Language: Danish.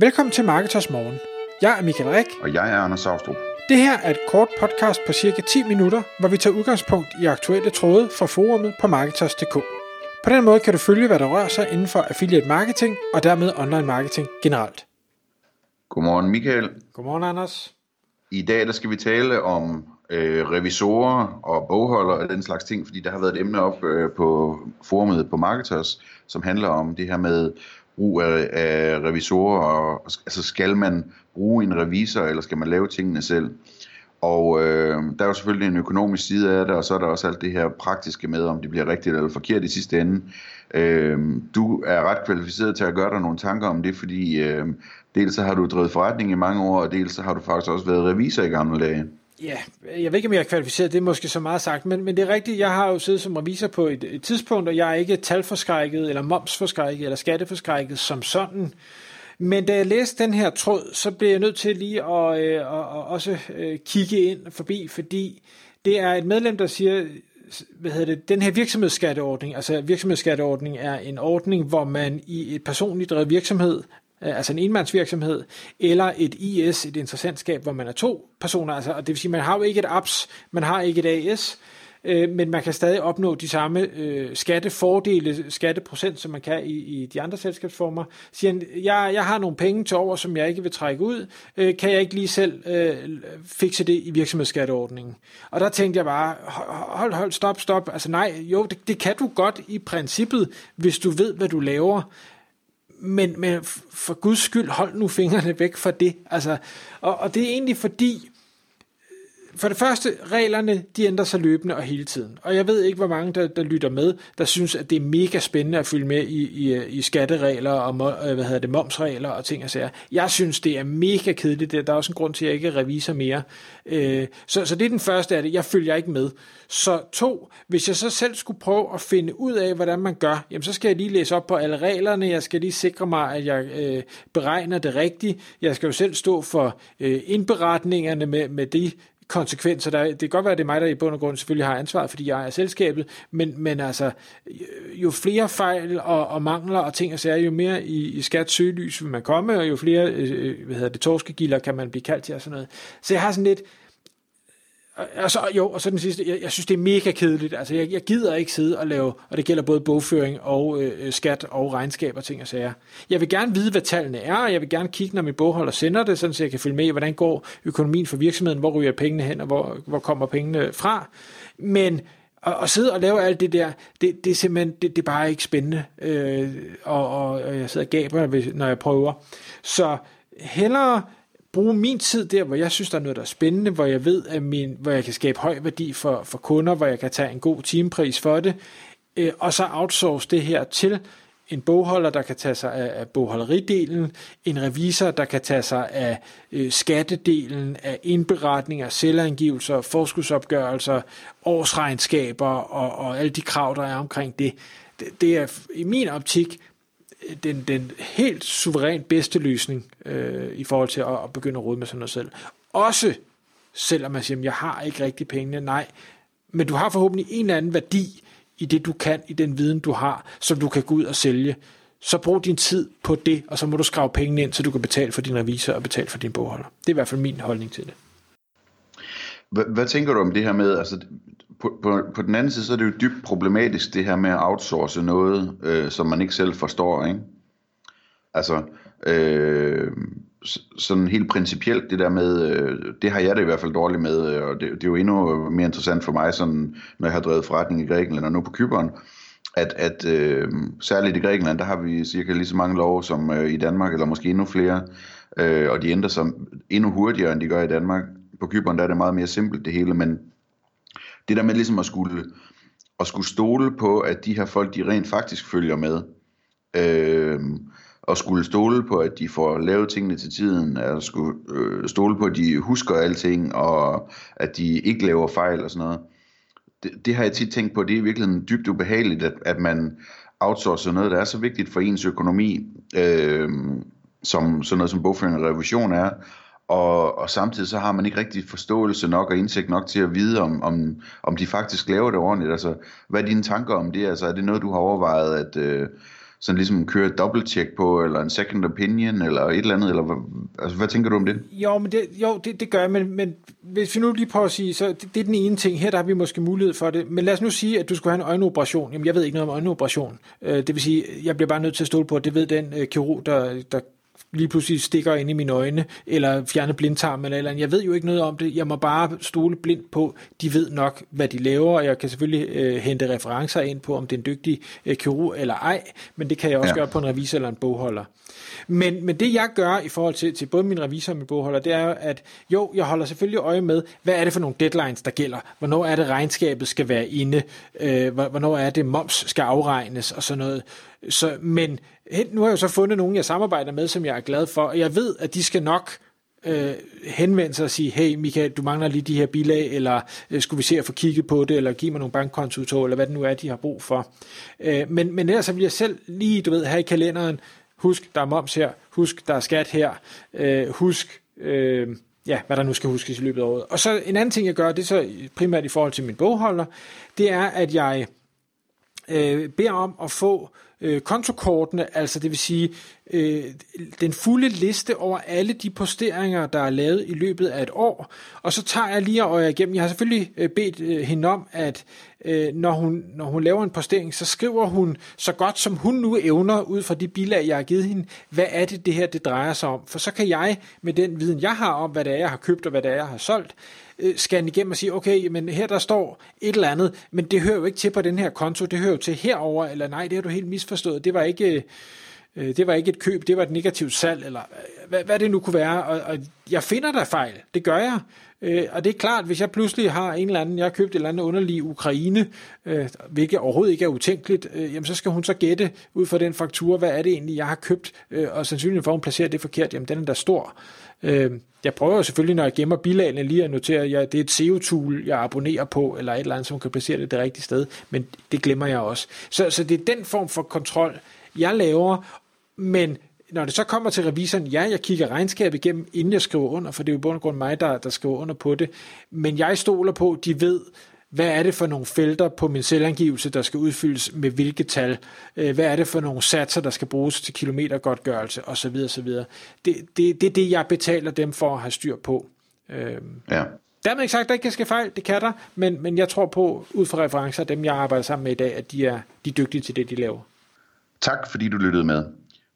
Velkommen til Marketers Morgen. Jeg er Michael Rik. Og jeg er Anders Saustrup. Det her er et kort podcast på cirka 10 minutter, hvor vi tager udgangspunkt i aktuelle tråde fra forumet på Marketers.dk. På den måde kan du følge, hvad der rører sig inden for affiliate marketing og dermed online marketing generelt. Godmorgen Michael. Godmorgen Anders. I dag der skal vi tale om øh, revisorer og bogholdere og den slags ting, fordi der har været et emne op øh, på forumet på Marketers, som handler om det her med brug af, af revisorer, og, altså skal man bruge en revisor, eller skal man lave tingene selv? Og øh, der er jo selvfølgelig en økonomisk side af det, og så er der også alt det her praktiske med, om det bliver rigtigt eller forkert i sidste ende. Øh, du er ret kvalificeret til at gøre dig nogle tanker om det, fordi øh, dels så har du drevet forretning i mange år, og dels så har du faktisk også været revisor i gamle dage. Ja, jeg ved ikke, om jeg er kvalificeret, det er måske så meget sagt, men, men det er rigtigt, jeg har jo siddet som revisor på et, et tidspunkt, og jeg er ikke talforskrækket, eller momsforskrækket, eller skatteforskrækket som sådan. Men da jeg læste den her tråd, så blev jeg nødt til lige at, øh, at, at også øh, kigge ind forbi, fordi det er et medlem, der siger, hvad hedder det, den her virksomhedsskatteordning, altså virksomhedsskatteordning er en ordning, hvor man i et personligt drevet virksomhed Øh, altså en enmandsvirksomhed, eller et IS, et interessantskab, hvor man er to personer, altså, og det vil sige, man har jo ikke et APS, man har ikke et AS, øh, men man kan stadig opnå de samme øh, skattefordele, skatteprocent, som man kan i, i de andre selskabsformer. Siger han, jeg, jeg har nogle penge til over, som jeg ikke vil trække ud, øh, kan jeg ikke lige selv øh, fikse det i virksomhedsskatteordningen? Og der tænkte jeg bare, hold, hold, stop, stop, altså nej, jo, det, det kan du godt i princippet, hvis du ved, hvad du laver, men, men for guds skyld, hold nu fingrene væk fra det. Altså, og, og det er egentlig fordi, for det første, reglerne, de ændrer sig løbende og hele tiden. Og jeg ved ikke, hvor mange, der, der lytter med, der synes, at det er mega spændende at følge med i, i, i skatteregler og øh, hvad hedder det, momsregler og ting og sager. Jeg synes, det er mega kedeligt. Der er også en grund til, at jeg ikke er revisor mere. Øh, så, så det er den første af det. Jeg følger ikke med. Så to, hvis jeg så selv skulle prøve at finde ud af, hvordan man gør, jamen så skal jeg lige læse op på alle reglerne. Jeg skal lige sikre mig, at jeg øh, beregner det rigtigt. Jeg skal jo selv stå for øh, indberetningerne med, med de konsekvenser. Der, det kan godt være, at det er mig, der i bund og grund selvfølgelig har ansvaret, fordi jeg er selskabet, men, men altså, jo flere fejl og, og mangler og ting og sager, jo mere i, i skat søgelys vil man komme, og jo flere øh, øh, hvad hedder det, torskegilder kan man blive kaldt til og sådan noget. Så jeg har sådan lidt, og så, jo, og så den sidste, jeg, jeg synes, det er mega kedeligt. Altså, jeg, jeg gider ikke sidde og lave, og det gælder både bogføring og øh, øh, skat og regnskab og ting og sager. Jeg vil gerne vide, hvad tallene er, og jeg vil gerne kigge, når min bogholder sender det, sådan så jeg kan følge med i, hvordan går økonomien for virksomheden, hvor ryger pengene hen, og hvor, hvor kommer pengene fra. Men at, at sidde og lave alt det der, det, det er simpelthen, det, det er bare ikke spændende, øh, og, og, og jeg sidder og gaber, når jeg prøver. Så hellere bruge min tid der, hvor jeg synes, der er noget, der er spændende, hvor jeg ved, at min, hvor jeg kan skabe høj værdi for, for kunder, hvor jeg kan tage en god timepris for det, øh, og så outsource det her til en bogholder, der kan tage sig af, af bogholderidelen, en revisor, der kan tage sig af øh, skattedelen, af indberetninger, selvangivelser, forskudsopgørelser, årsregnskaber og, og alle de krav, der er omkring det. Det, det er i min optik den, den helt suverænt bedste løsning øh, i forhold til at, at begynde at rode med sådan noget selv. Også selvom man siger, at jeg har ikke rigtig pengene, nej, men du har forhåbentlig en eller anden værdi i det, du kan, i den viden, du har, som du kan gå ud og sælge. Så brug din tid på det, og så må du skrave pengene ind, så du kan betale for din revisor og betale for din bogholder. Det er i hvert fald min holdning til det. Hvad, hvad tænker du om det her med, altså på, på, på den anden side, så er det jo dybt problematisk, det her med at outsource noget, øh, som man ikke selv forstår, ikke? Altså, øh, sådan helt principielt det der med, øh, det har jeg det i hvert fald dårligt med, øh, og det, det er jo endnu mere interessant for mig, sådan, når jeg har drevet forretning i Grækenland og nu på Kyberen, at, at øh, særligt i Grækenland, der har vi cirka lige så mange lov som øh, i Danmark, eller måske endnu flere, øh, og de ændrer sig endnu hurtigere, end de gør i Danmark. På Kyberen, der er det meget mere simpelt det hele, men det der med ligesom at skulle, at skulle stole på, at de her folk, de rent faktisk følger med, øh, og skulle stole på, at de får lavet tingene til tiden, at skulle øh, stole på, at de husker alting, og at de ikke laver fejl og sådan noget. Det, det har jeg tit tænkt på, det er virkelig dybt ubehageligt, at, at man outsourcer noget, der er så vigtigt for ens økonomi, øh, som sådan noget som bogføring og revision er, og, og samtidig så har man ikke rigtig forståelse nok og indsigt nok til at vide, om, om, om de faktisk laver det ordentligt. Altså, hvad er dine tanker om det? Altså, er det noget, du har overvejet, at, øh, sådan ligesom køre et dobbelttjek på, eller en second opinion, eller et eller andet, eller hvad, altså, hvad tænker du om det? Jo, men det, jo, det, det gør jeg, men, men hvis vi nu lige prøver at sige, så det, det er den ene ting, her der har vi måske mulighed for det, men lad os nu sige, at du skulle have en øjenoperation, jamen jeg ved ikke noget om øjenoperation, øh, det vil sige, jeg bliver bare nødt til at stole på, at det ved den øh, kirurg, der, der lige pludselig stikker ind i mine øjne, eller fjerner blindtarm eller eller andet. Jeg ved jo ikke noget om det. Jeg må bare stole blindt på, de ved nok, hvad de laver, og jeg kan selvfølgelig øh, hente referencer ind på, om det er en dygtig øh, kirurg eller ej, men det kan jeg også ja. gøre på en revisor eller en bogholder. Men, men det jeg gør i forhold til, til både min revisor og min bogholder, det er at jo, jeg holder selvfølgelig øje med, hvad er det for nogle deadlines, der gælder? Hvornår er det regnskabet skal være inde? Øh, hvornår er det moms skal afregnes og sådan noget? Så, men nu har jeg jo så fundet nogen, jeg samarbejder med, som jeg er glad for, og jeg ved, at de skal nok øh, henvende sig og sige, hey Michael, du mangler lige de her bilag, eller øh, skulle vi se at få kigget på det, eller give mig nogle bankkontoudtog, eller hvad det nu er, de har brug for. Øh, men, men ellers så vil jeg selv lige, du ved, her i kalenderen, husk, der er moms her, husk, der er skat her, øh, husk, øh, ja, hvad der nu skal huskes i løbet af året. Og så en anden ting, jeg gør, det er så primært i forhold til min bogholder, det er, at jeg øh, beder om at få øh, kontokortene, altså det vil sige øh, den fulde liste over alle de posteringer, der er lavet i løbet af et år, og så tager jeg lige og igennem. Jeg har selvfølgelig øh, bedt øh, hende om, at øh, når, hun, når hun laver en postering, så skriver hun så godt som hun nu evner, ud fra de bilag, jeg har givet hende, hvad er det, det her det drejer sig om. For så kan jeg, med den viden, jeg har om, hvad det er, jeg har købt og hvad det er, jeg har solgt, øh, scanne igennem og sige, okay, men her der står et eller andet, men det hører jo ikke til på den her konto, det hører jo til herover eller nej, det har du helt misforstået, det var ikke... Øh, Øh, det var ikke et køb, det var et negativt salg, eller øh, hvad, hvad det nu kunne være, og, og jeg finder der fejl, det gør jeg, øh, og det er klart, hvis jeg pludselig har en eller anden, jeg har købt et eller andet underlig Ukraine, øh, hvilket overhovedet ikke er utænkeligt, øh, jamen så skal hun så gætte ud fra den faktura, hvad er det egentlig, jeg har købt, øh, og sandsynligvis for, at hun placerer det forkert, jamen den er der stor. Øh, jeg prøver jo selvfølgelig, når jeg gemmer bilagene, lige at notere, at jeg, det er et SEO-tool, jeg abonnerer på, eller et eller andet, som kan placere det det rigtige sted, men det glemmer jeg også. Så, så det er den form for kontrol, jeg laver, men når det så kommer til revisoren, ja, jeg kigger regnskabet igennem, inden jeg skriver under, for det er jo bund grund mig, der, der skriver under på det, men jeg stoler på, de ved, hvad er det for nogle felter på min selvangivelse, der skal udfyldes med hvilke tal? Øh, hvad er det for nogle satser, der skal bruges til kilometergodtgørelse osv. osv. Det, det, det er det, jeg betaler dem for at have styr på. Øhm, ja. Dermed ikke sagt, at der ikke ske fejl, det kan der, men, men jeg tror på, ud fra referencer, dem jeg arbejder sammen med i dag, at de er, de er dygtige til det, de laver. Tak fordi du lyttede med.